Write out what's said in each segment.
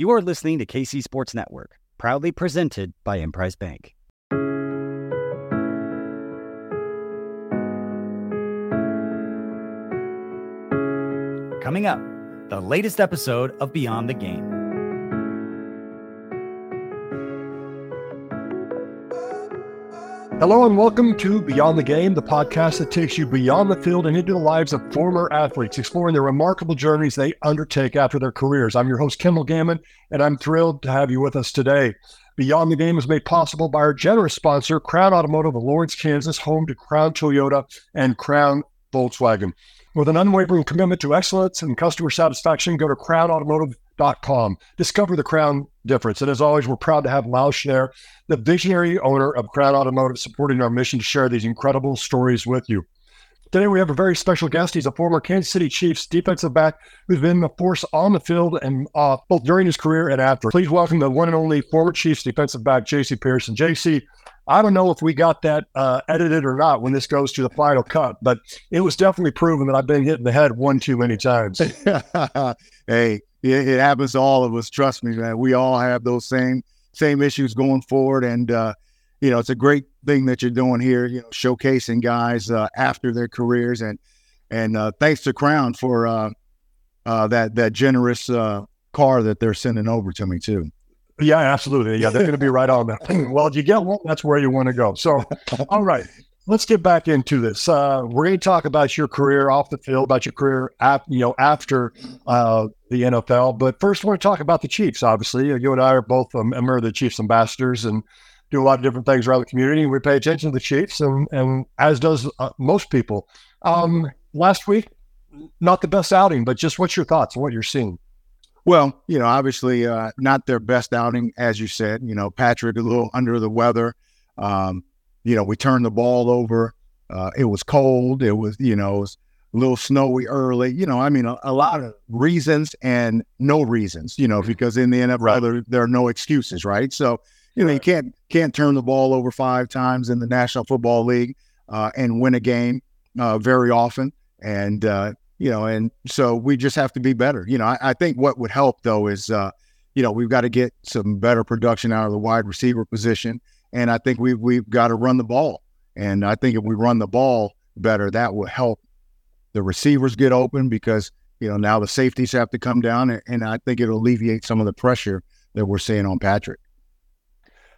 You are listening to KC Sports Network, proudly presented by Emprise Bank. Coming up, the latest episode of Beyond the Game. Hello and welcome to Beyond the Game, the podcast that takes you beyond the field and into the lives of former athletes, exploring the remarkable journeys they undertake after their careers. I'm your host, Kendall Gammon, and I'm thrilled to have you with us today. Beyond the Game is made possible by our generous sponsor, Crown Automotive of Lawrence, Kansas, home to Crown Toyota and Crown Volkswagen. With an unwavering commitment to excellence and customer satisfaction, go to crownautomotive.com. Discover the Crown difference. And as always, we're proud to have Lau Schnaer, the visionary owner of Crown Automotive, supporting our mission to share these incredible stories with you. Today, we have a very special guest. He's a former Kansas City Chiefs defensive back who's been a force on the field and off, both during his career and after. Please welcome the one and only former Chiefs defensive back, J.C. Pearson. J.C., I don't know if we got that uh, edited or not when this goes to the final cut, but it was definitely proven that I've been hit in the head one too many times. hey, it, it, happens to all of us. Trust me, man. We all have those same same issues going forward, and uh, you know it's a great thing that you're doing here. You know, showcasing guys uh, after their careers, and and uh, thanks to Crown for uh, uh, that that generous car that they're sending over to me too. Yeah, absolutely. Yeah, they're going to be right on that. well, if you get one, that's where you want to go. So, all right, let's get back into this. Uh, we're going to talk about your career off the field, about your career, you know, after uh, the NFL. But first, we're going to talk about the Chiefs. Obviously, you and I are both um, member of the Chiefs ambassadors and do a lot of different things around the community. We pay attention to the Chiefs, and, and as does uh, most people. Um, last week, not the best outing, but just what's your thoughts on what you're seeing? Well, you know, obviously uh, not their best outing, as you said. You know, Patrick a little under the weather. Um, you know, we turned the ball over. Uh, it was cold. It was, you know, was a little snowy early. You know, I mean, a, a, lot of reasons and no reasons. You know, because in the NFL right. there, there, are no excuses, right? So, you know, you can't can't turn the ball over five times in the National Football League uh, and win a game uh, very often. And uh, you know, and so we just have to be better. You know, I, I think what would help though is, uh, you know, we've got to get some better production out of the wide receiver position, and I think we've we've got to run the ball. And I think if we run the ball better, that will help the receivers get open because you know now the safeties have to come down, and, I think it'll alleviate some of the pressure that we're seeing on Patrick.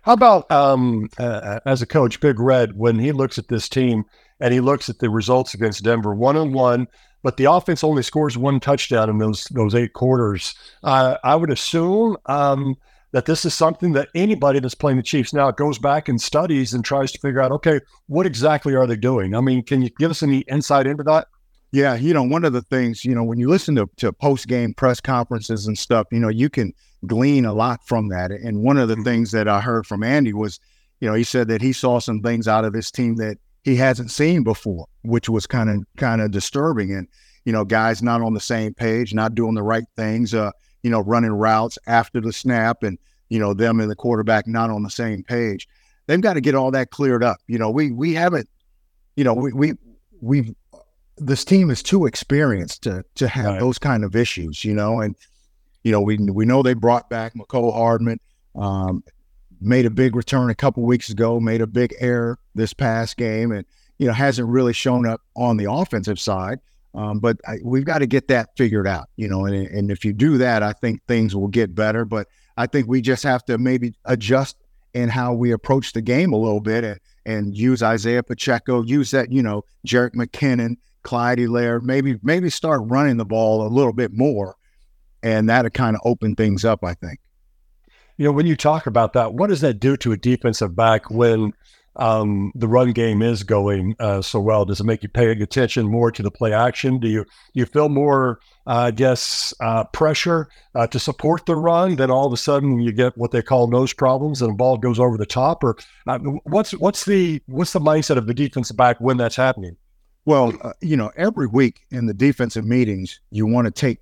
How about um, uh, as a coach, Big Red, when he looks at this team and he looks at the results against Denver, one on one, but the offense only scores one touchdown in those those eight quarters. Uh, I would assume um, that this is something that anybody that's playing the Chiefs now goes back and studies and tries to figure out, okay, what exactly are they doing? I mean, can you give us any insight into that? Yeah, you know, one of the things, you know, when you listen to, to post game press conferences and stuff, you know, you can glean a lot from that. And one of the mm-hmm. things that I heard from Andy was, you know, he said that he saw some things out of this team that he hasn't seen before, which was kind of kind of disturbing. And you know, guys not on the same page, not doing the right things, uh, you know, running routes after the snap, and you know, them and the quarterback not on the same page. They've got to get all that cleared up. You know, we we haven't, you know, we we we've this team is too experienced to to have right. those kind of issues. You know, and you know, we we know they brought back Mecole Hardman. Um, made a big return a couple weeks ago, made a big error this past game, and you know hasn't really shown up on the offensive side. Um, but I, we've got to get that figured out, you know. And, and if you do that, I think things will get better. But I think we just have to maybe adjust in how we approach the game a little bit and, and use Isaiah Pacheco, use that, you know, Jerick McKinnon, Clyde Laird, maybe maybe start running the ball a little bit more, and that'll kind of open things up. I think you know, when you talk about that, what does that do to a defensive back when um, the run game is going uh, so well? Does it make you pay attention more to the play action? Do you do you feel more, uh, I guess, uh, pressure uh, to support the run? Then all of a sudden you get what they call nose problems, and the ball goes over the top. Or uh, what's what's the what's the mindset of the defensive back when that's happening? Well, uh, you know, every week in the defensive meetings, you want to take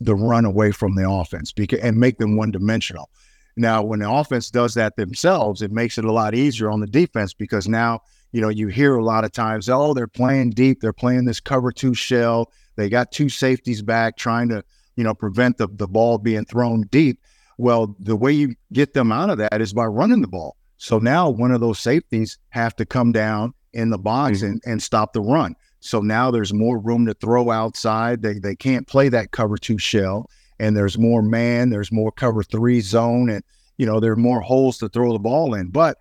the run away from the offense because, and make them one dimensional. Now, when the offense does that themselves, it makes it a lot easier on the defense because now, you know, you hear a lot of times, oh, they're playing deep. They're playing this cover two shell. They got two safeties back trying to, you know, prevent the, the ball being thrown deep. Well, the way you get them out of that is by running the ball. So now one of those safeties have to come down in the box mm-hmm. and, and stop the run. So now there's more room to throw outside. They they can't play that cover two shell, and there's more man, there's more cover three zone, and you know there are more holes to throw the ball in. But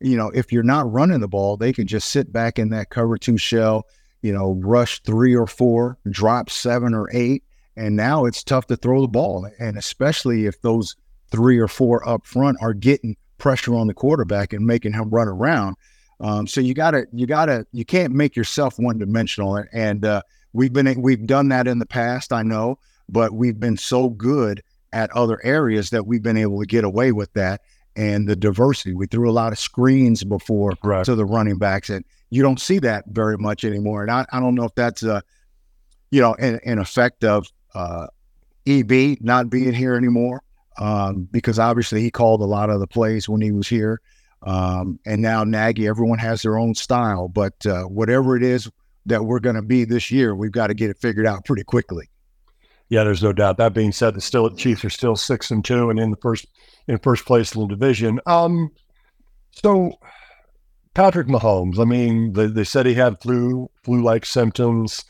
you know if you're not running the ball, they can just sit back in that cover two shell, you know, rush three or four, drop seven or eight, and now it's tough to throw the ball, and especially if those three or four up front are getting pressure on the quarterback and making him run around. Um, so you gotta, you gotta, you can't make yourself one dimensional. And uh, we've been, we've done that in the past, I know, but we've been so good at other areas that we've been able to get away with that. And the diversity, we threw a lot of screens before right. to the running backs, and you don't see that very much anymore. And I, I don't know if that's a, you know, an, an effect of uh, EB not being here anymore, um, because obviously he called a lot of the plays when he was here. Um, and now Nagy, everyone has their own style, but uh, whatever it is that we're going to be this year, we've got to get it figured out pretty quickly. Yeah, there's no doubt. That being said, the still Chiefs are still six and two and in the first in first place in the division. Um, so Patrick Mahomes, I mean, they, they said he had flu flu like symptoms.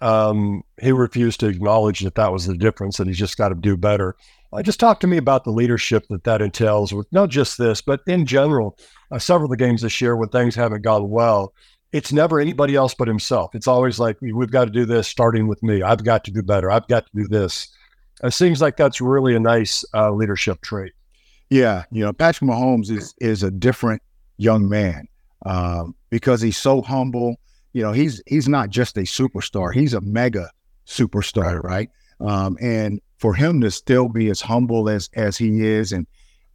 Um, he refused to acknowledge that that was the difference, and he's just got to do better. Uh, just talk to me about the leadership that that entails with not just this, but in general, uh, several of the games this year when things haven't gone well, it's never anybody else but himself. It's always like, we've got to do this starting with me. I've got to do better. I've got to do this. It seems like that's really a nice uh, leadership trait. Yeah. You know, Patrick Mahomes is, is a different young man um, because he's so humble. You know, he's, he's not just a superstar. He's a mega superstar. Right. Um, and for him to still be as humble as as he is, and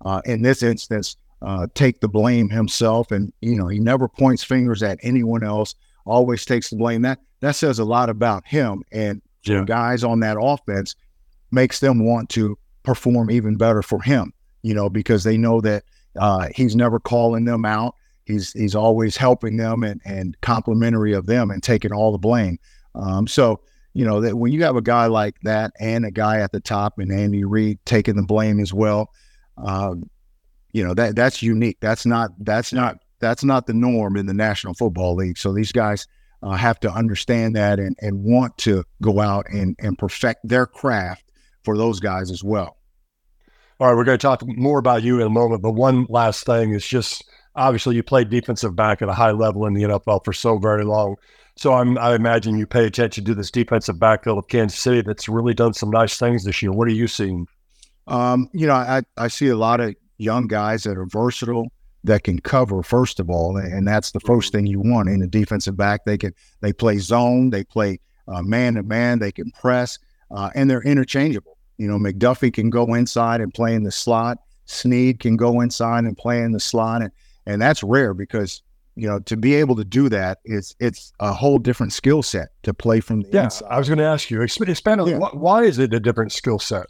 uh, in this instance, uh, take the blame himself, and you know he never points fingers at anyone else. Always takes the blame. That that says a lot about him, and yeah. guys on that offense makes them want to perform even better for him. You know because they know that uh, he's never calling them out. He's he's always helping them and and complimentary of them and taking all the blame. Um, so you know that when you have a guy like that and a guy at the top and Andy Reid taking the blame as well, um, you know that that's unique. That's not that's not that's not the norm in the National Football League. So these guys uh, have to understand that and and want to go out and and perfect their craft for those guys as well. All right, we're going to talk more about you in a moment, but one last thing is just obviously you played defensive back at a high level in the NFL for so very long. So I'm, I imagine you pay attention to this defensive backfield of Kansas City that's really done some nice things this year. What are you seeing? Um, you know, I, I see a lot of young guys that are versatile that can cover first of all, and that's the first thing you want in a defensive back. They can they play zone, they play man to man, they can press, uh, and they're interchangeable. You know, McDuffie can go inside and play in the slot. Sneed can go inside and play in the slot, and and that's rare because you know, to be able to do that is it's a whole different skill set to play from the yeah, inside. I was going to ask you, expand on yeah. why is it a different skill set?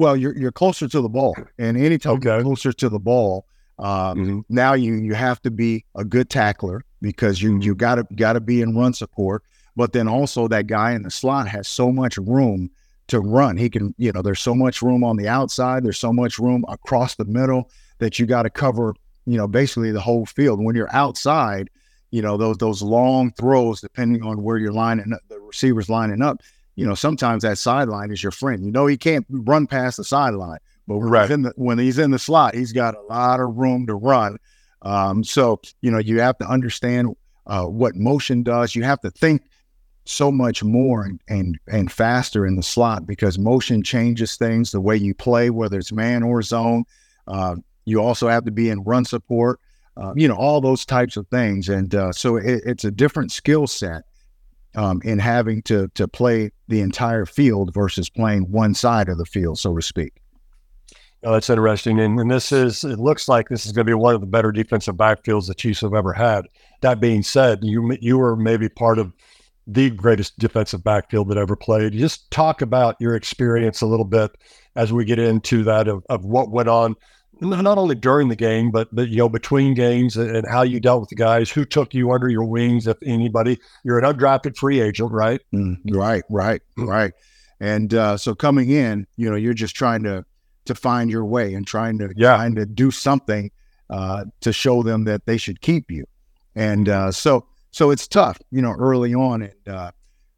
Well, you're you're closer to the ball, and anytime okay. you're closer to the ball, um, mm-hmm. now you you have to be a good tackler because you you got to got to be in run support. But then also that guy in the slot has so much room to run. He can, you know, there's so much room on the outside. There's so much room across the middle that you got to cover you know, basically the whole field. When you're outside, you know, those those long throws, depending on where you're lining up, the receivers lining up, you know, sometimes that sideline is your friend. You know, he can't run past the sideline, but when, right. he's in the, when he's in the slot, he's got a lot of room to run. Um, so, you know, you have to understand uh, what motion does. You have to think so much more and, and and faster in the slot because motion changes things the way you play, whether it's man or zone. Uh, you also have to be in run support, uh, you know, all those types of things. And uh, so it, it's a different skill set um, in having to to play the entire field versus playing one side of the field, so to speak. Oh, that's interesting. And, and this is, it looks like this is going to be one of the better defensive backfields the Chiefs have ever had. That being said, you you were maybe part of the greatest defensive backfield that ever played. Just talk about your experience a little bit as we get into that of, of what went on not only during the game, but but you know between games and how you dealt with the guys who took you under your wings. If anybody, you're an undrafted free agent, right? Mm, right, right, right. And uh, so coming in, you know, you're just trying to to find your way and trying to Yeah. trying to do something uh, to show them that they should keep you. And uh, so so it's tough, you know, early on. And uh,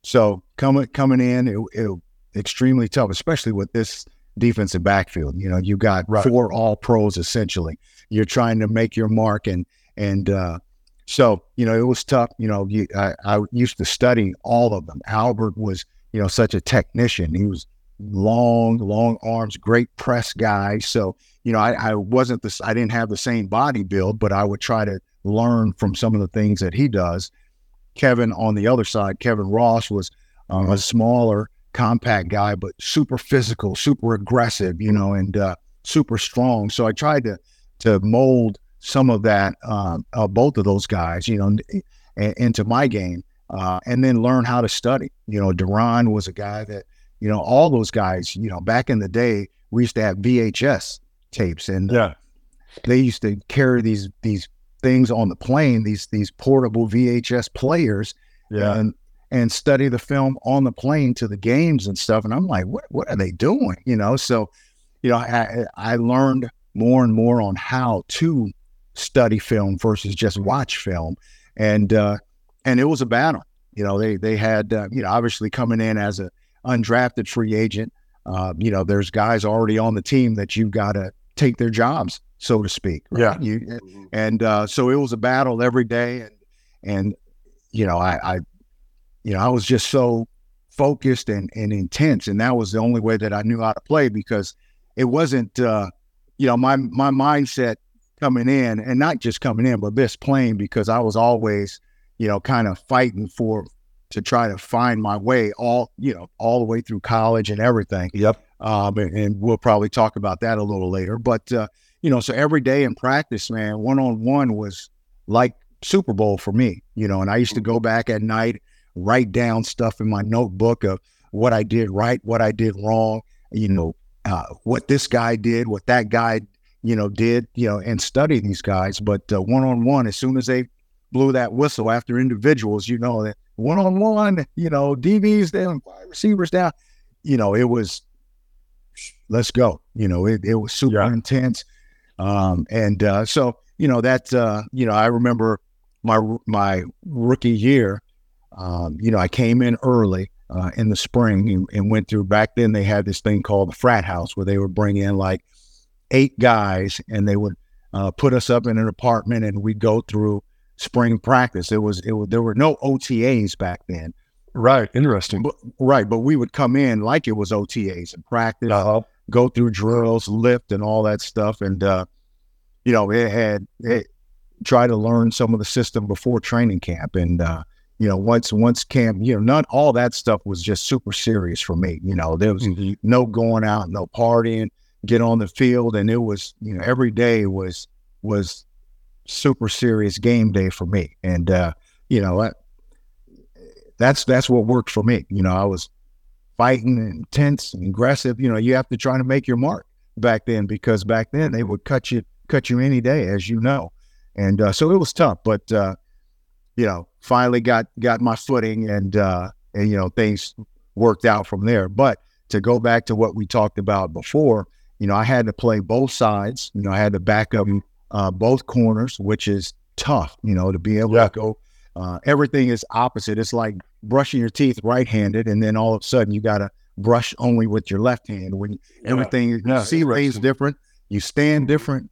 so coming coming in, it, it extremely tough, especially with this defensive backfield. You know, you got Right. four all pros essentially. You're trying to make your mark and and uh, so you know it was tough. You know, you, I, I used to study all of them. Albert was you know such a technician. He was long, long arms, great press guy. So you know, I, I wasn't this. I didn't have the same body build, but I would try to learn from some of the things that he does. Kevin on the other side, Kevin Ross was um, a smaller, compact guy, but super physical, super aggressive, you know, and uh, super strong. So I tried to to mold some of that, um, uh, both of those guys, you know, into my game, uh, and then learn how to study. You know, Duran was a guy that, you know, all those guys, you know, back in the day, we used to have VHS tapes, and Yeah. they used to carry these these things on the plane, these these portable VHS players, Yeah. and and study the film on the plane to the games and stuff. And I'm like, what what are they doing? You know, so you know, I I learned more and more on how to study film versus just watch film, and uh, and it was a battle. You know, they they had uh, you know obviously coming in as a undrafted free agent. Uh, you know, there's guys already on the team that you've got to take their jobs, so to speak. right? Yeah. You, and uh, so it was a battle every day, and and you know, I, I you know, I was just so focused and, and intense, and that was the only way that I knew how to play because it wasn't, uh, you know, my my mindset coming in, and not just coming in, but this playing because I was always, you know, kind of fighting for to try to find my way all, you know, all the way through college and everything Yep. um, and, and we'll probably talk about that a little later. But uh, you know, so every day in practice, man, one on one was like Super Bowl for me. You know, and I used to go back at night, write down stuff in my notebook of what I did right, what I did wrong. You know, uh, what this guy did, what that guy, you know, did. You know, and study these guys. But one on one, as soon as they blew that whistle after individuals, you know that one on one, you know, DBs down, wide receivers down. You know, it was let's go. You know, it, it was super Yeah. intense. Um, and uh, so, you know, that, uh, you know, I remember my my rookie year, um, you know, I came in early uh, in the spring and, and went through. Back then, they had this thing called the frat house where they would bring in like eight guys and they would uh, put us up in an apartment and we'd go through spring practice. It was it was there were no OTAs back then, Right. Interesting. but, right? But we would come in like it was OTAs and practice Uh-huh. go through drills, lift, and all that stuff. And uh, you know, it had it try to learn some of the system before training camp. And uh, you know, once once camp, you know, not all that stuff was just super serious for me. You know, there was Mhm. no going out, no partying, get on the field, and it was you know every day was was super serious game day for me. And uh, you know, that, that's that's what worked for me. You know, I was fighting and intense and aggressive. You know, you have to try to make your mark back then because back then they would cut you cut you any day, as you know. And uh, so it was tough, but uh, you know, finally got got my footing and uh, and you know things worked out from there. But to go back to what we talked about before, you know, I had to play both sides. You know, I had to back up uh, both corners, which is tough. You know, to be able Yeah. to go. Uh, everything is opposite. It's like brushing your teeth right-handed, and then all of a sudden you got to brush only with your left hand. When everything you Yeah, see interesting. different, you stand different.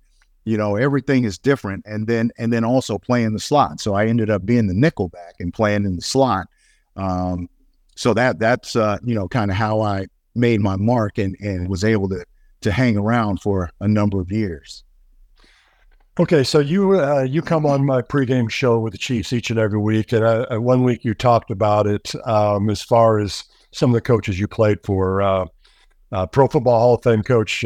You know, everything is different, and then and then also playing the slot. So I ended up being the nickel back and playing in the slot. Um, so that that's uh, you know kind of how I made my mark and and was able to to hang around for a number of years. Okay, so you uh, you come on my pregame show with the Chiefs each and every week, and uh, uh, one week you talked about it um, as far as some of the coaches you played for. Uh, uh, Pro Football Hall of Fame coach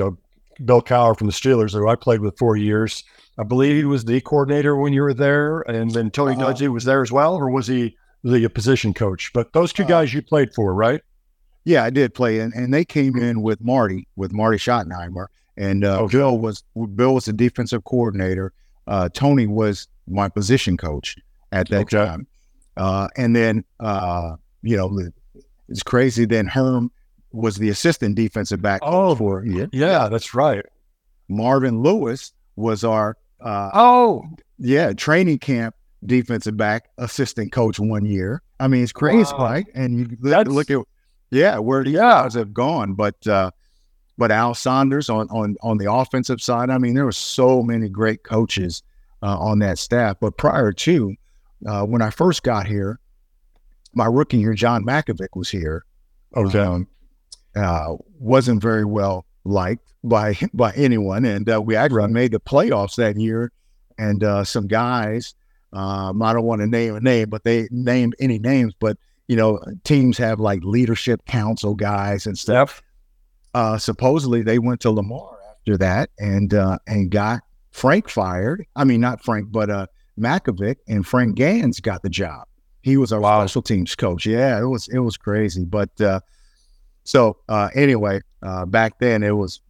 Bill Cowher from the Steelers, who I played with four years. I believe he was the coordinator when you were there, and then Tony Uh-huh. Dungy was there as well, or was he the position coach? But those two Uh, guys you played for, right? Yeah, I did play, and, and they came in with Marty, with Marty Schottenheimer, and uh, Okay. Bill was Bill was the defensive coordinator. Uh, Tony was my position coach at that Okay. time, uh, and then uh, you know it's crazy. Then Herm was the assistant defensive back. Oh, for yeah. yeah, that's right. Marvin Lewis was our uh, Oh, yeah training camp defensive back assistant coach one year. I mean, it's crazy, Wow. right? And you look, look at yeah where these Yeah. guys have gone, but uh, but Al Saunders on on on the offensive side. I mean, there were so many great coaches uh, on that staff. But prior to uh, when I first got here, my rookie year, John Mackovic was here. okay. Um, uh, wasn't very well liked by by anyone, and uh, we actually made the playoffs that year. And uh, some guys, um, I don't want to name a name, but they named any names. But you know, teams have like leadership council guys and stuff. Steph. Uh, supposedly, they went to Lamar after that and uh, and got Frank fired. I mean, not Frank, but uh, Mackovic and Frank Gansz got the job. He was our Wow. special teams coach. Yeah, it was it was crazy. But uh, so uh, anyway, uh, back then it was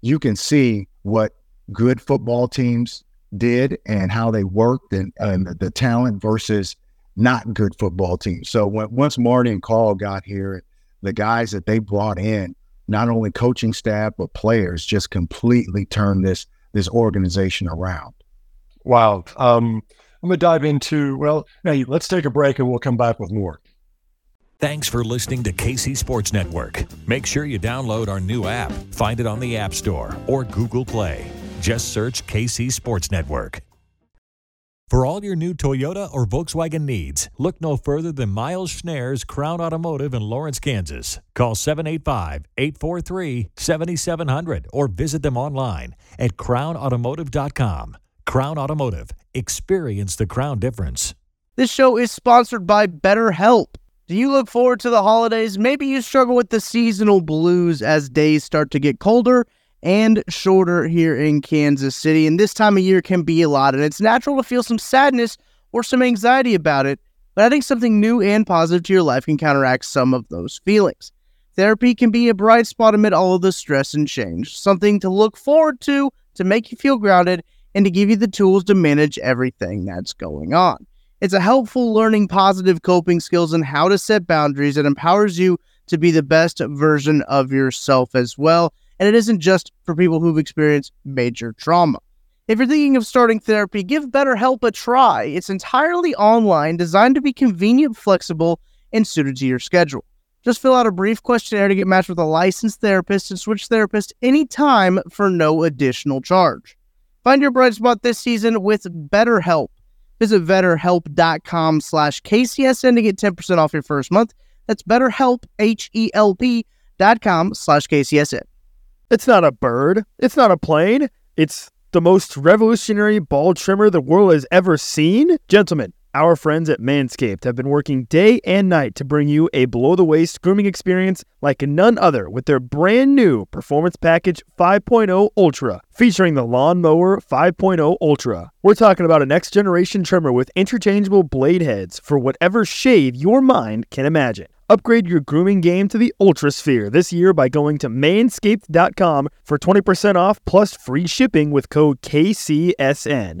you can see what good football teams did and how they worked and, and the, the talent versus not good football teams. So when, once Marty and Carl got here, the guys that they brought in, not only coaching staff but players, just completely turned this this organization around. Wow. Um, I'm going to dive into, well, hey, let's take a break and we'll come back with more. Thanks for listening to KC Sports Network. Make sure you download our new app. Find it on the App Store or Google Play. Just search KC Sports Network. For all your new Toyota or Volkswagen needs, look no further than Miles Schnaer's Crown Automotive in Lawrence, Kansas. Call 785 843 7700 or visit them online at crownautomotive.com. Crown Automotive. Experience the crown difference. This show is sponsored by BetterHelp. Do you look forward to the holidays? Maybe you struggle with the seasonal blues as days start to get colder and shorter here in Kansas City. And this time of year can be a lot, and it's natural to feel some sadness or some anxiety about it. But I think something new and positive to your life can counteract some of those feelings. Therapy can be a bright spot amid all of the stress and change, something to look forward to, to make you feel grounded, and to give you the tools to manage everything that's going on. It's a helpful learning positive coping skills and how to set boundaries that empowers you to be the best version of yourself as well. And it isn't just for people who've experienced major trauma. If you're thinking of starting therapy, give BetterHelp a try. It's entirely online, designed to be convenient, flexible, and suited to your schedule. Just fill out a brief questionnaire to get matched with a licensed therapist and switch therapists anytime for no additional charge. Find your bright spot this season with BetterHelp. Visit betterhelp.com slash KCSN to get 10% off your first month. That's betterhelp, H-E-L-P dot com slash KCSN. It's not a bird. It's not a plane. It's the most revolutionary ball trimmer the world has ever seen. Gentlemen, our friends at Manscaped have been working day and night to bring you a below the waist grooming experience like none other with their brand new Performance Package 5.0 Ultra, featuring the Lawnmower 5.0 Ultra. We're talking about a next generation trimmer with interchangeable blade heads for whatever shave your mind can imagine. Upgrade your grooming game to the Ultra Sphere this year by going to manscaped.com for 20% off plus free shipping with code KCSN.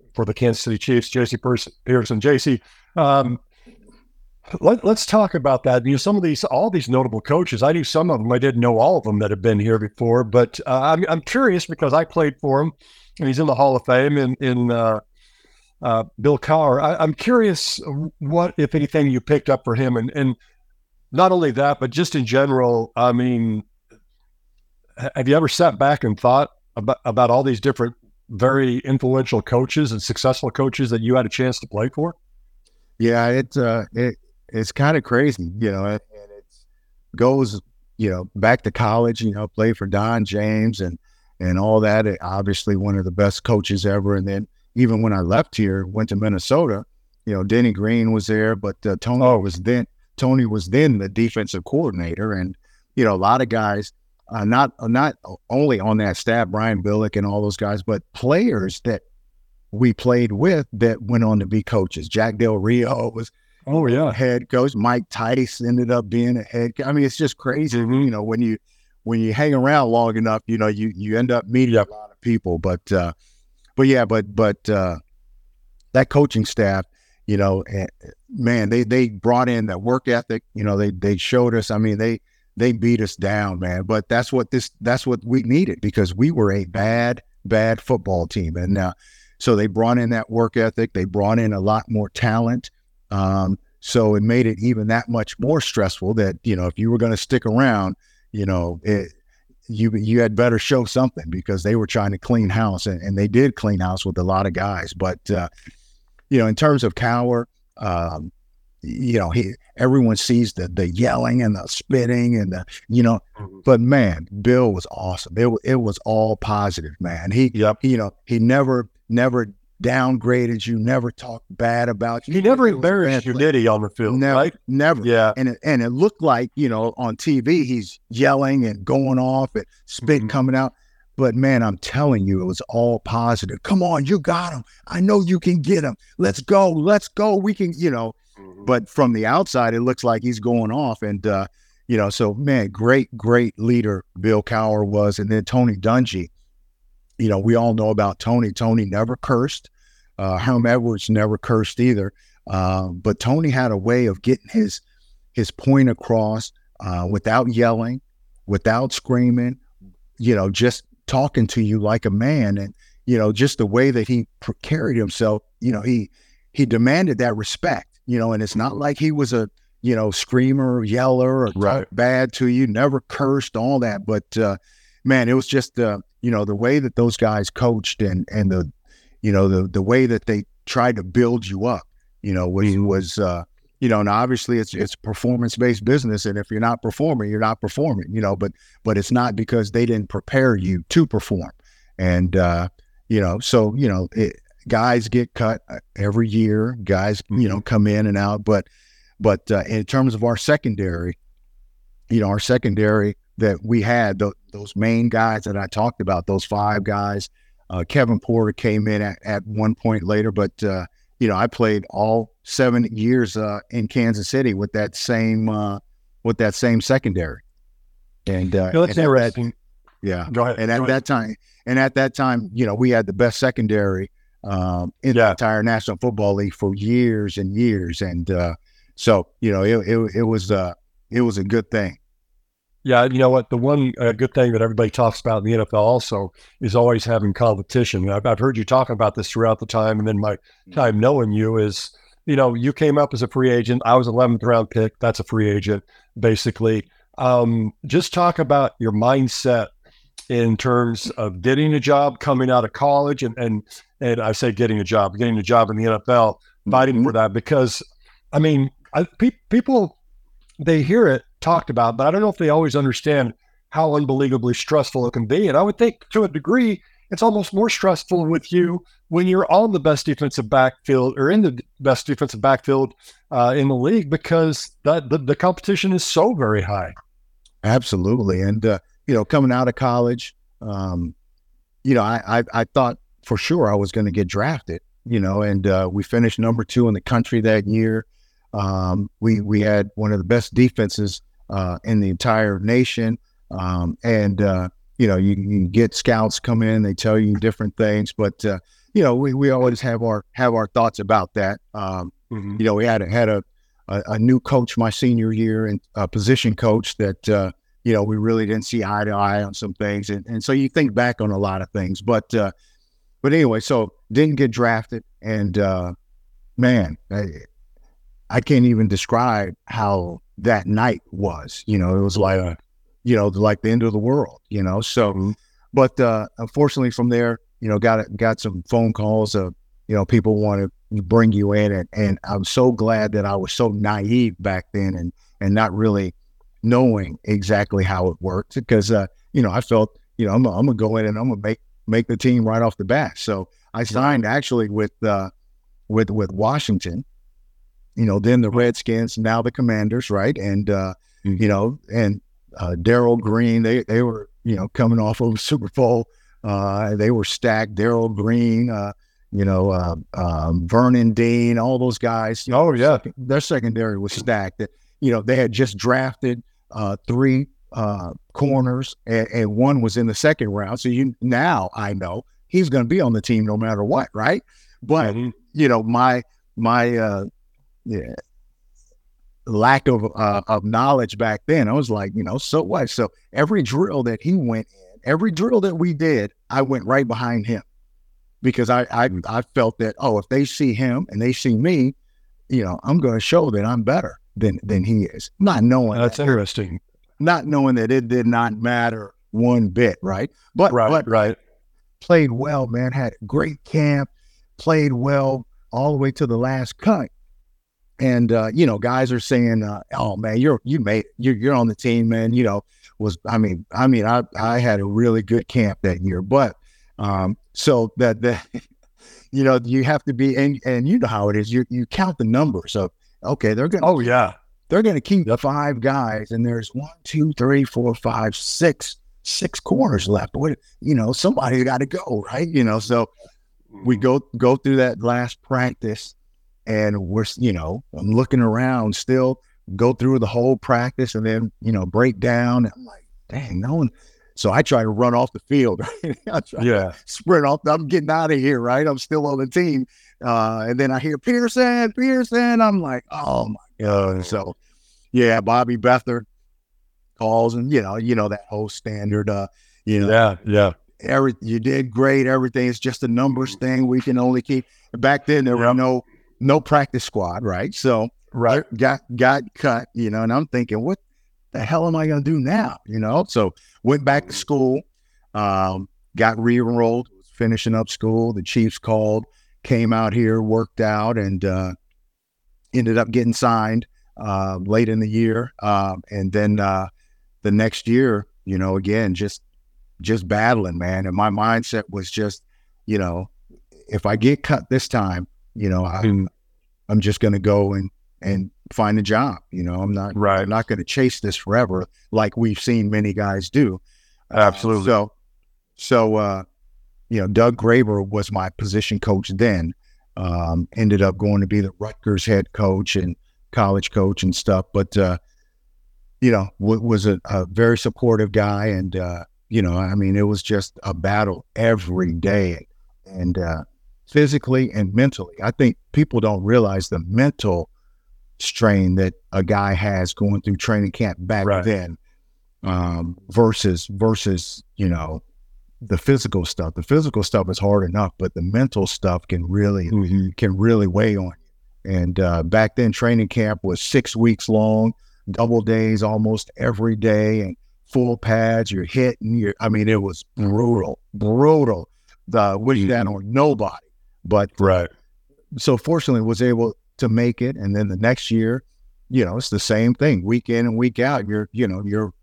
for the Kansas City Chiefs, JC Pearson. JC, um, Let, us talk about that. You know, some of these, all these notable coaches, I knew some of them. I didn't know all of them that have been here before, but uh, I'm, I'm curious because I played for him and he's in the Hall of Fame in, in uh, uh, Bill Cowher. I, am curious what, if anything, you picked up for him. And, and not only that, but just in general, I mean, have you ever sat back and thought about, about all these different very influential coaches and successful coaches that you had a chance to play for? Yeah, it's uh, it it's kind of crazy, you know, and, it goes, you know, back to college, you know, play for Don James and and all that. Obviously, one of the best coaches ever. And then even when I left here, went to Minnesota, you know, Denny Green was there, but uh, Tony oh. was then Tony was then the defensive coordinator, and you know, a lot of guys uh, not uh, not only on that staff, Brian Billick and all those guys, but players that we played with that went on to be coaches. Jack Del Rio was oh yeah head coach. Mike Tice ended up being a head. I mean, it's just crazy. Mm-hmm. You know, when you when you hang around long enough, you know, you you end up meeting yep. a lot of people. But uh, but yeah, but but uh, that coaching staff, you know, eh, man, they they brought in that work ethic. You know, they they showed us. I mean, they they beat us down, man. But that's what this that's what we needed because we were a bad bad football team, and uh, so they brought in that work ethic. They brought in a lot more talent. Um, so it made it even that much more stressful that you know if you were going to stick around, you know it, you you had better show something because they were trying to clean house and, and they did clean house with a lot of guys. But uh, you know in terms of Cowher, um, you know, he everyone sees the the yelling and the spitting and the you know, mm-hmm. but man, Bill was awesome. It it was all positive, man. He yep. you know, he never never downgraded you, never talked bad about you. He never embarrassed you, did he, on the field? Never, right? never. Yeah. And it, and it looked like, you know, on TV, he's yelling and going off and spit mm-hmm. coming out. But man, I'm telling you, it was all positive. Come on, you got him. I know you can get him. Let's go. Let's go. We can, you know, Mm-hmm. But from the outside, it looks like he's going off. And, uh, you know, so man, great, great leader Bill Cowher was. And then Tony Dungy, you know, we all know about Tony. Tony never cursed. Uh, Herm Edwards never cursed either. Uh, but Tony had a way of getting his his point across uh, without yelling, without screaming, you know, just talking to you like a man. And, you know, just the way that he carried himself, you know, he he demanded that respect you know, and it's not like he was a, you know, screamer, yeller, or right. bad to you, never cursed, all that. But uh, man, it was just uh, you know, the way that those guys coached and and the, you know, the the way that they tried to build you up, you know, was mm-hmm. was uh, you know, and obviously it's it's performance based business, and if you're not performing, you're not performing, you know. But but it's not because they didn't prepare you to perform, and uh, you know, so you know, it, guys get cut uh, every year. Guys, you know, mm-hmm. come in and out. But but uh, in terms of our secondary, you know, our secondary that we had th- those main guys that I talked about, those five guys. Uh, Kevin Porter came in at, at one point later, but uh, you know, I played all seven years uh, in Kansas City with that same uh, with that same secondary. And, uh, that's and interesting. That, yeah. Go ahead. And at that time, and at that time, you know, we had the best secondary um, in yeah. the entire National Football League for years and years, and uh, so you know it, it, it was uh, it was a good thing. Yeah, you know what? The one uh, good thing that everybody talks about in the NFL also is always having competition. I've, I've heard you talking about this throughout the time, and then my mm. time knowing you is, you know, you came up as a free agent. I was 11th round pick. That's a free agent, basically. Um, just talk about your mindset in terms of getting a job coming out of college and and and I say getting a job, getting a job in the NFL, fighting mm-hmm. for that because I mean, I, pe- people they hear it talked about, but I don't know if they always understand how unbelievably stressful it can be. And I would think to a degree, it's almost more stressful with you when you're on the best defensive backfield or in the best defensive backfield uh, in the league because that the, the competition is so very high. Absolutely, and uh, you know, coming out of college, um, you know, I, I, I thought for sure I was going to get drafted, you know, and uh, we finished number two in the country that year. Um, we we had one of the best defenses uh, in the entire nation, um, and uh, you know, you, you get scouts come in, they tell you different things, but uh, you know, we, we always have our have our thoughts about that. Um, mm-hmm. You know, we had a, had a a, a new coach my senior year and a position coach that uh, you know we really didn't see eye to eye on some things, and, and so you think back on a lot of things. But uh, but anyway, so didn't get drafted, and uh, man, I, I can't even describe how that night was. You know, it was like you know like the end of the world. You know, so but uh, unfortunately from there, you know, got got some phone calls of you know people want to bring you in, and, and I'm so glad that I was so naive back then and and not really knowing exactly how it worked because uh, you know I felt you know I'm, I'm gonna go in and I'm gonna make make the team right off the bat. So I signed actually with uh, with with Washington. You know, then the Redskins, now the Commanders, right? And uh, you know, and uh, Darrell Green, they they were you know coming off of Super Bowl. Uh, they were stacked. Darrell Green, uh, you know, uh, um, Vernon Dean, all those guys. Oh yeah, their secondary was stacked. That you know they had just drafted uh, three uh, corners, and, and, one was in the second round. So you now I know he's going to be on the team no matter what, right? But mm-hmm. you know my my uh, yeah, lack of uh, of knowledge back then, I was like, you know, so what? So every drill that he went in, every drill that we did, I went right behind him because I I, mm. I felt that oh, if they see him and they see me, you know, I'm going to show that I'm better than than he is. Not knowing that's that, interesting. Not knowing that it did not matter one bit, right? But right, but right. Played well, man. Had a great camp. Played well all the way to the last cut. And uh, you know, guys are saying, uh, "Oh man, you're you made you're you're on the team, man." You know, was I mean, I mean, I I had a really good camp that year, but um, so that that you know, you have to be and and you know how it is. You you count the numbers of okay, they're gonna oh yeah, they're gonna keep the five guys, and there's one, two, three, four, five, six, six corners left. What you know, somebody's got to go, right? You know, so we go go through that last practice, and we're you know, I'm looking around still, go through the whole practice, and then you know, break down. I'm like, dang, no one so I try to run off the field. Right? yeah. Sprint off. I'm getting out of here, right? I'm still on the team. Uh, and then I hear Pearson, Pearson. I'm like, oh my God. So yeah, Bobby Beathard calls and you know, you know that whole standard uh, you know. Yeah, yeah. Every you did great, everything. It's just a numbers thing. We can only keep back then there yep. were no no practice squad, right? So right got got cut, you know, and I'm thinking, what the hell am I gonna do now? You know, so went back to school, um, got re-enrolled, finishing up school. The Chiefs called, came out here, worked out, and uh, ended up getting signed uh, late in the year. Uh, and then uh, the next year, you know, again, just just battling, man. And my mindset was just, you know, if I get cut this time, you know, I'm I'm just going to go and and find a job. You know, I'm not right. I'm not going to chase this forever like we've seen many guys do. Absolutely. Uh, so, so uh, you know, Doug Graber was my position coach then. Um, ended up going to be the Rutgers head coach and college coach and stuff. But uh, you know, w- was a, a, very supportive guy, and uh, you know, I mean, it was just a battle every day, and uh, physically and mentally. I think people don't realize the mental strain that a guy has going through training camp back right. then um, versus versus you know the physical stuff. The physical stuff is hard enough, but the mental stuff can really mm-hmm. can really weigh on you. And uh, back then, training camp was six weeks long, double days almost every day, and full pads. You're hitting. You're, I mean, it was brutal, brutal. The wish mm-hmm. that on nobody, but right. So fortunately, was able to make it. And then the next year, you know, it's the same thing, week in and week out. You're, you know, you're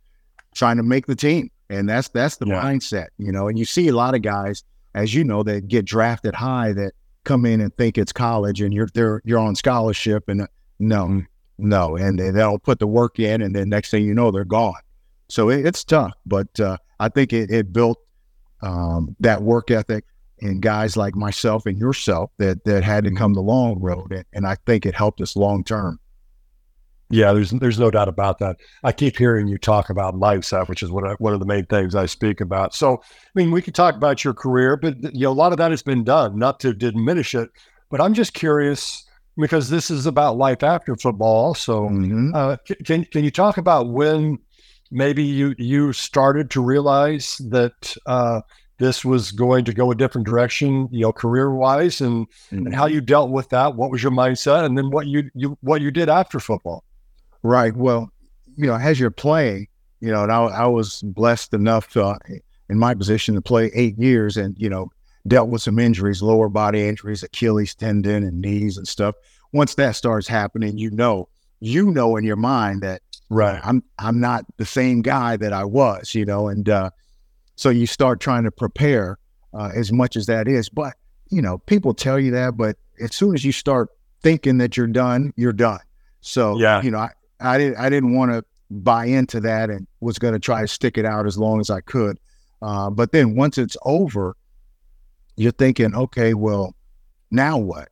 trying to make the team. And that's that's the yeah. mindset, you know. And you see a lot of guys, as you know, that get drafted high that come in and think it's college and you're there you're on scholarship and uh, no, mm-hmm. no, and they, they'll put the work in and then next thing you know they're gone. So it, it's tough, but uh, I think it, it built um, that work ethic and guys like myself and yourself that that had to mm-hmm. come the long road, and, and I think it helped us long term. Yeah, there's there's no doubt about that. I keep hearing you talk about mindset, which is one of, one of the main things I speak about. So, I mean, we could talk about your career, but you know, a lot of that has been done. Not to diminish it, but I'm just curious. because this is about life after football. Also, Mhm. uh, can can you talk about when maybe you you started to realize that uh, this was going to go a different direction, you know, career wise, and and how you dealt with that? What was your mindset, and then what you you what you did after football? Right. Well, you know, as you're playing, you know, and I, I was blessed enough to, uh, in my position to play eight years and, you know, dealt with some injuries, lower body injuries, Achilles tendon and knees and stuff. Once that starts happening, you know, you know in your mind that Right. I'm I'm not the same guy that I was, you know, and uh, so you start trying to prepare uh, as much as that is. But you know, people tell you that, but as soon as you start thinking that you're done, you're done. So Yeah. you know, I, I didn't I didn't want to buy into that and was going to try to stick it out as long as I could. Uh, but then once it's over, you're thinking, okay, well, now what?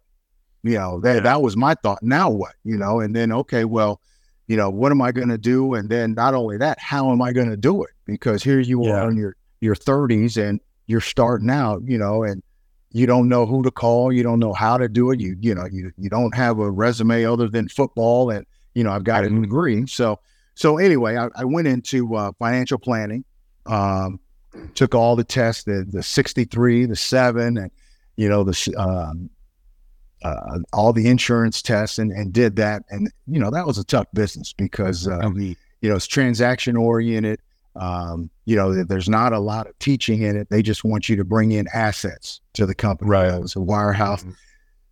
You know, that that was my thought. Now what? You know, and then okay, well, you know, what am I going to do? And then not only that, how am I going to do it? Because here you Yeah. are on your your 30s and you're starting out, you know, and you don't know who to call, you don't know how to do it. You you know, you you don't have a resume other than football, and you know, I've got a degree. So so anyway, I, I went into uh, financial planning, um, took all the tests, the the 63, the seven, and you know the um, uh, all the insurance tests and, and did that. And, you know, that was a tough business because, uh, you know, it's transaction oriented. Um, you know, there's not a lot of teaching in it. They just want you to bring in assets to the company. Right. It's a wirehouse.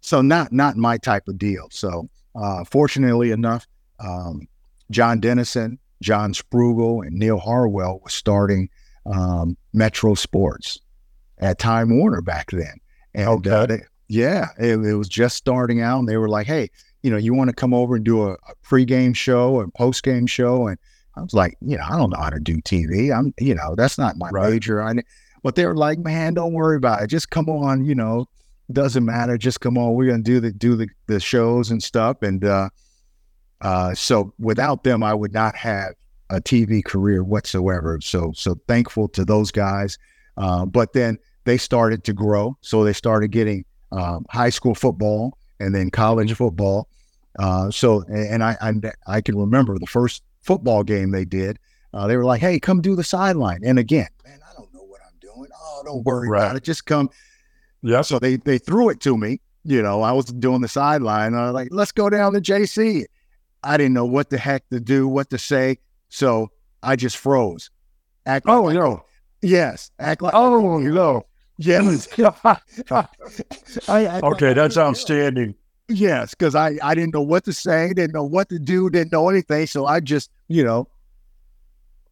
So not, not my type of deal. So, uh, fortunately enough, um, John Dennison, John Sprugel, and Neil Harwell was starting, um, Metro Sports at Time Warner back then. And, uh, Okay. they- yeah, it, it was just starting out, and they were like, "Hey, you know, you want to come over and do a, a pregame show and postgame show?" And I was like, "You know, I don't know how to do TV. I'm, you know, that's not my Right. major." I, but they were like, "Man, don't worry about it. Just come on. You know, doesn't matter. Just come on. We're gonna do the do the the shows and stuff." And uh, uh, so without them, I would not have a TV career whatsoever. So so thankful to those guys. Uh, but then they started to grow, so they started getting um, high school football and then college football. Uh, so, and I, I, I can remember the first football game they did. Uh, they were like, "Hey, come do the sideline." And again, man, I don't know what I'm doing. Oh, don't worry Right. about it. Just come. Yeah. So they they threw it to me. You know, I was doing the sideline. I was like, "Let's go down to JC." I didn't know what the heck to do, what to say. So I just froze. Act Oh like, no. yes, act like Oh no. yes. I like okay, I that's couldn't hear. outstanding. Yes, because I, I didn't know what to say, didn't know what to do, didn't know anything. So I just, you know,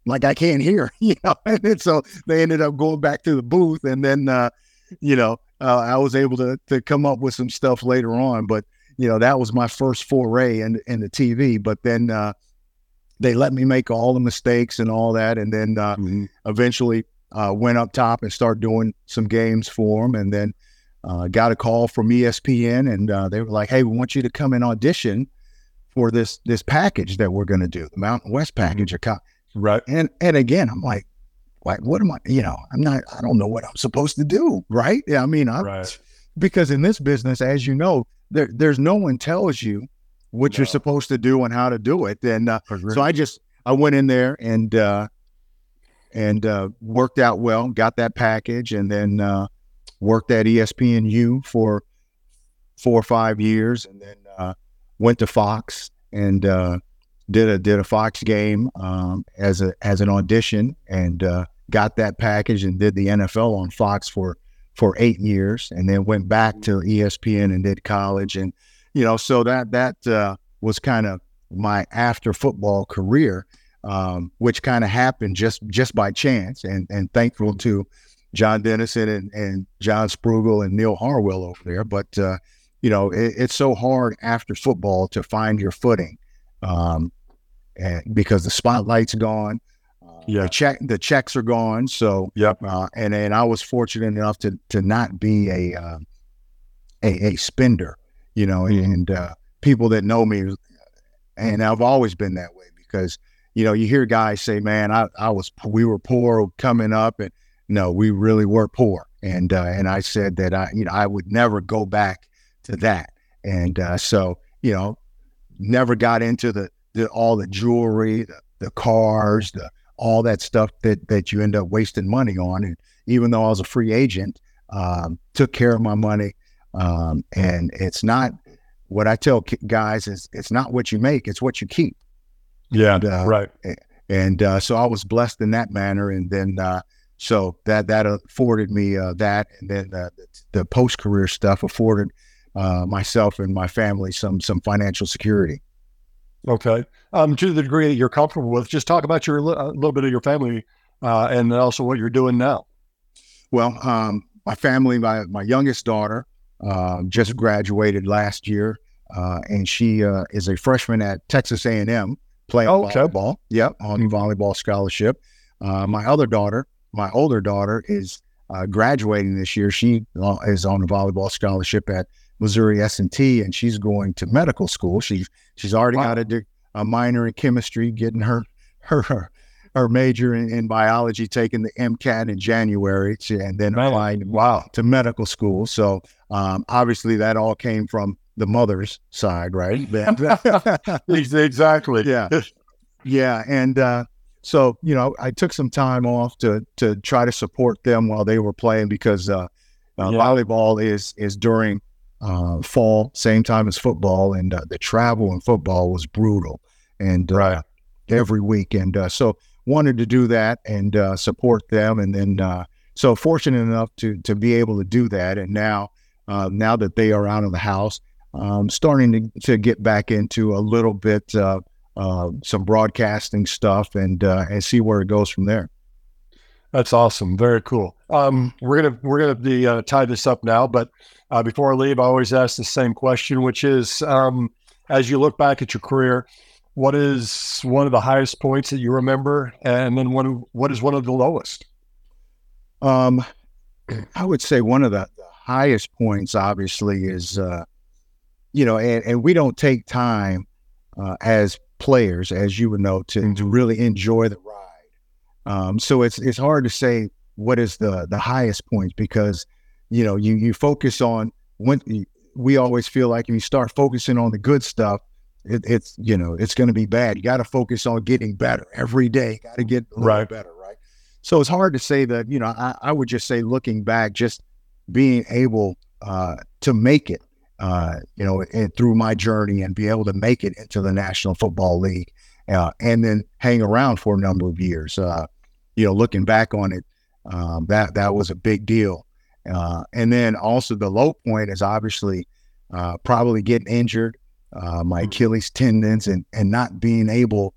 like I can't hear, you know. And so they ended up going back to the booth, and then, uh, you know, uh, I was able to to come up with some stuff later on. But you know, that was my first foray in in the TV. But then uh, they let me make all the mistakes and all that, and then uh, eventually uh, went up top and started doing some games for them, and then uh, got a call from ESPN, and uh, they were like, "Hey, we want you to come and audition for this this package that we're going to do, the Mountain West package." Mm-hmm. Right. And and again, I'm like, like, what am I? You know, I'm not. I don't know what I'm supposed to do, right? Yeah, I mean, I Right. because in this business, as you know, there there's no one tells you what you're supposed to do and how to do it, and uh, so I just I went in there and uh, and uh, worked out well, got that package, and then uh, worked at ESPNU for four or five years, and then went to Fox and uh, did a did a Fox game um, as a as an audition, and uh, got that package and did the NFL on Fox for for eight years, and then went back to ESPN and did college, and you know, so that that uh, was kind of my after football career, um, which kind of happened just just by chance, and and thankful to John Dennison and, and John Sprugel and Neil Harwell over there. But uh, you know, it, it's so hard after football to find your footing, um, and because the spotlight's gone. Uh, Yeah. the check the checks are gone. So Yep. uh, and and I was fortunate enough to to not be a uh, a, a spender, you know, and uh, people that know me, and I've always been that way because you know you hear guys say, "Man, I I was we were poor coming up," and no, we really were poor, and uh, and I said that I you know I would never go back to that, and uh, so you know, never got into the, the all the jewelry, the, the cars, the all that stuff that that you end up wasting money on. And even though I was a free agent, um, took care of my money. Um, and it's not what I tell guys is it's not what you make, it's what you keep. Yeah, and, uh, right. And uh, so I was blessed in that manner. And then uh, so that that afforded me uh, that, and then the, the post career stuff afforded uh, myself and my family some some financial security. Okay, um, to the degree that you're comfortable with, just talk about your a little bit of your family uh, and also what you're doing now. Well, um, my family, my my youngest daughter uh, just graduated last year, uh, and she uh, is a freshman at Texas A&M playing oh, okay. volleyball. Yep, on mm-hmm. volleyball scholarship. Uh, my other daughter, my older daughter, is graduating this year. She is on a volleyball scholarship at Missouri S&T, and she's going to medical school. She's she's already wow. got a, a, minor in chemistry, getting her her her major in, in biology, taking the MCAT in January, to, and then Man. applying wow to medical school. So um, obviously, that all came from the mother's side, right? exactly. Yeah, yeah, and uh, so you know, I took some time off to to try to support them while they were playing because uh, uh, yeah. volleyball is is during uh, fall, same time as football, and uh, the travel in football was brutal, and uh, right. every week, and uh, so wanted to do that and uh, support them, and then so fortunate enough to to be able to do that, and now now that they are out of the house, um, starting to, to get back into a little bit some broadcasting stuff and and see where it goes from there. That's awesome. Very cool. Um, we're gonna we're gonna be, uh, tie this up now, but uh, before I leave, I always ask the same question, which is, um, as you look back at your career, what is one of the highest points that you remember, and then what what is one of the lowest? Um, I would say one of the, the highest points, obviously, is uh, you know, and, and we don't take time uh, as players, as you would know, to, to mm-hmm. really enjoy the ride um, so it's it's hard to say what is the the highest point because you know you you focus on when we always feel like if you start focusing on the good stuff, it, it's you know it's going to be bad. You got to focus on getting better every day. Got to get right better, right? So it's hard to say that you know I, I would just say looking back, just being able uh, to make it, uh, you know, and through my journey and be able to make it into the National Football League uh, and then hang around for a number of years. Uh, you know, looking back on it, um, that that was a big deal. Uh, and then also the low point is obviously uh, probably getting injured, uh, my mm. Achilles tendons, and and not being able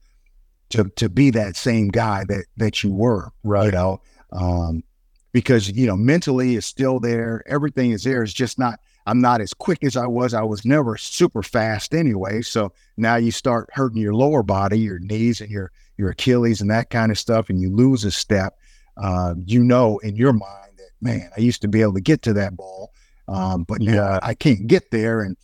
to to be that same guy that that you were, right? You know, um, because you know mentally is still there, everything is there. It's just not I'm not as quick as I was. I was never super fast anyway. So now you start hurting your lower body, your knees and your your Achilles and that kind of stuff, and you lose a step. Uh, you know in your mind man, I used to be able to get to that ball, um, but yeah, I can't get there. And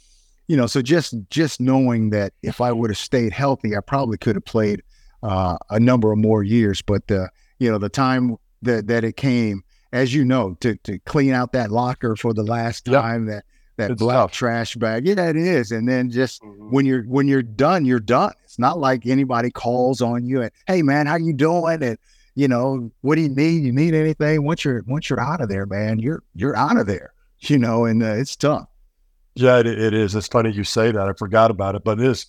you know, so just just knowing that if I would have stayed healthy, I probably could have played uh, a number of more years. But the you know the time that that it came as you know, to to clean out that locker for the last time yep. that that it's black tough. trash bag. Yeah, it is. And then just mm-hmm. when you're when you're done, you're done. It's not like anybody calls on you and hey man, how you doing? And you know, what do you need? You need anything? Once you're once you're out of there, man, you're you're out of there. You know, and uh, it's tough. Yeah, it, it is. It's funny you say that. I forgot about it, but it is.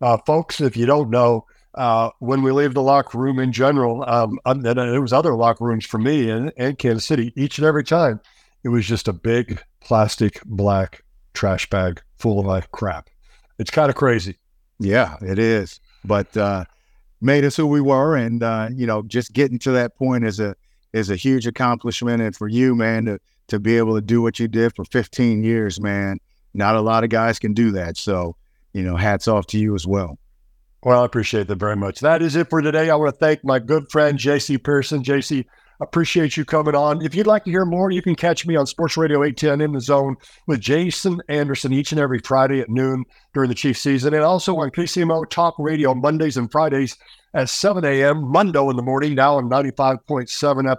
Uh, folks, if you don't know, uh, when we leave the locker room in general, um, and there was other locker rooms for me in, in Kansas City each and every time it was just a big plastic black trash bag full of like crap. It's kind of crazy. Yeah, it is. But uh, made us who we were, and uh, you know, just getting to that point is a is a huge accomplishment. And for you, man, to to be able to do what you did for 15 years, man, not a lot of guys can do that. So, you know, hats off to you as well. Well, I appreciate that very much. That is it for today. I want to thank my good friend JC Pearson. JC, Appreciate you coming on. If you'd like to hear more, you can catch me on Sports Radio 810 in the zone with Jason Anderson each and every Friday at noon during the Chief season, and also on KCMO Talk Radio Mondays and Fridays at 7 a.m. Mundo in the morning, now on 95.7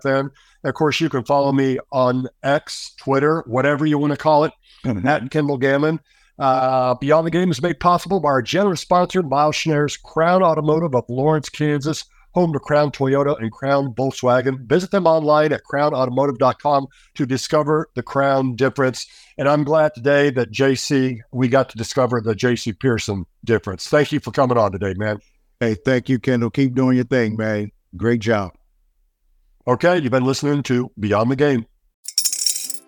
FM. And of course, you can follow me on X, Twitter, whatever you want to call it, mm-hmm. at Kendall Gammon. Uh, Beyond the Game is made possible by our generous sponsor, Miles Schnaer's Crown Automotive of Lawrence, Kansas, home to Crown Toyota and Crown Volkswagen. Visit them online at crownautomotive.com to discover the Crown difference. And I'm glad today that JC, we got to discover the JC Pearson difference. Thank you for coming on today, man. Hey, thank you, Kendall. Keep doing your thing, man. Great job. Okay, you've been listening to Beyond the Game.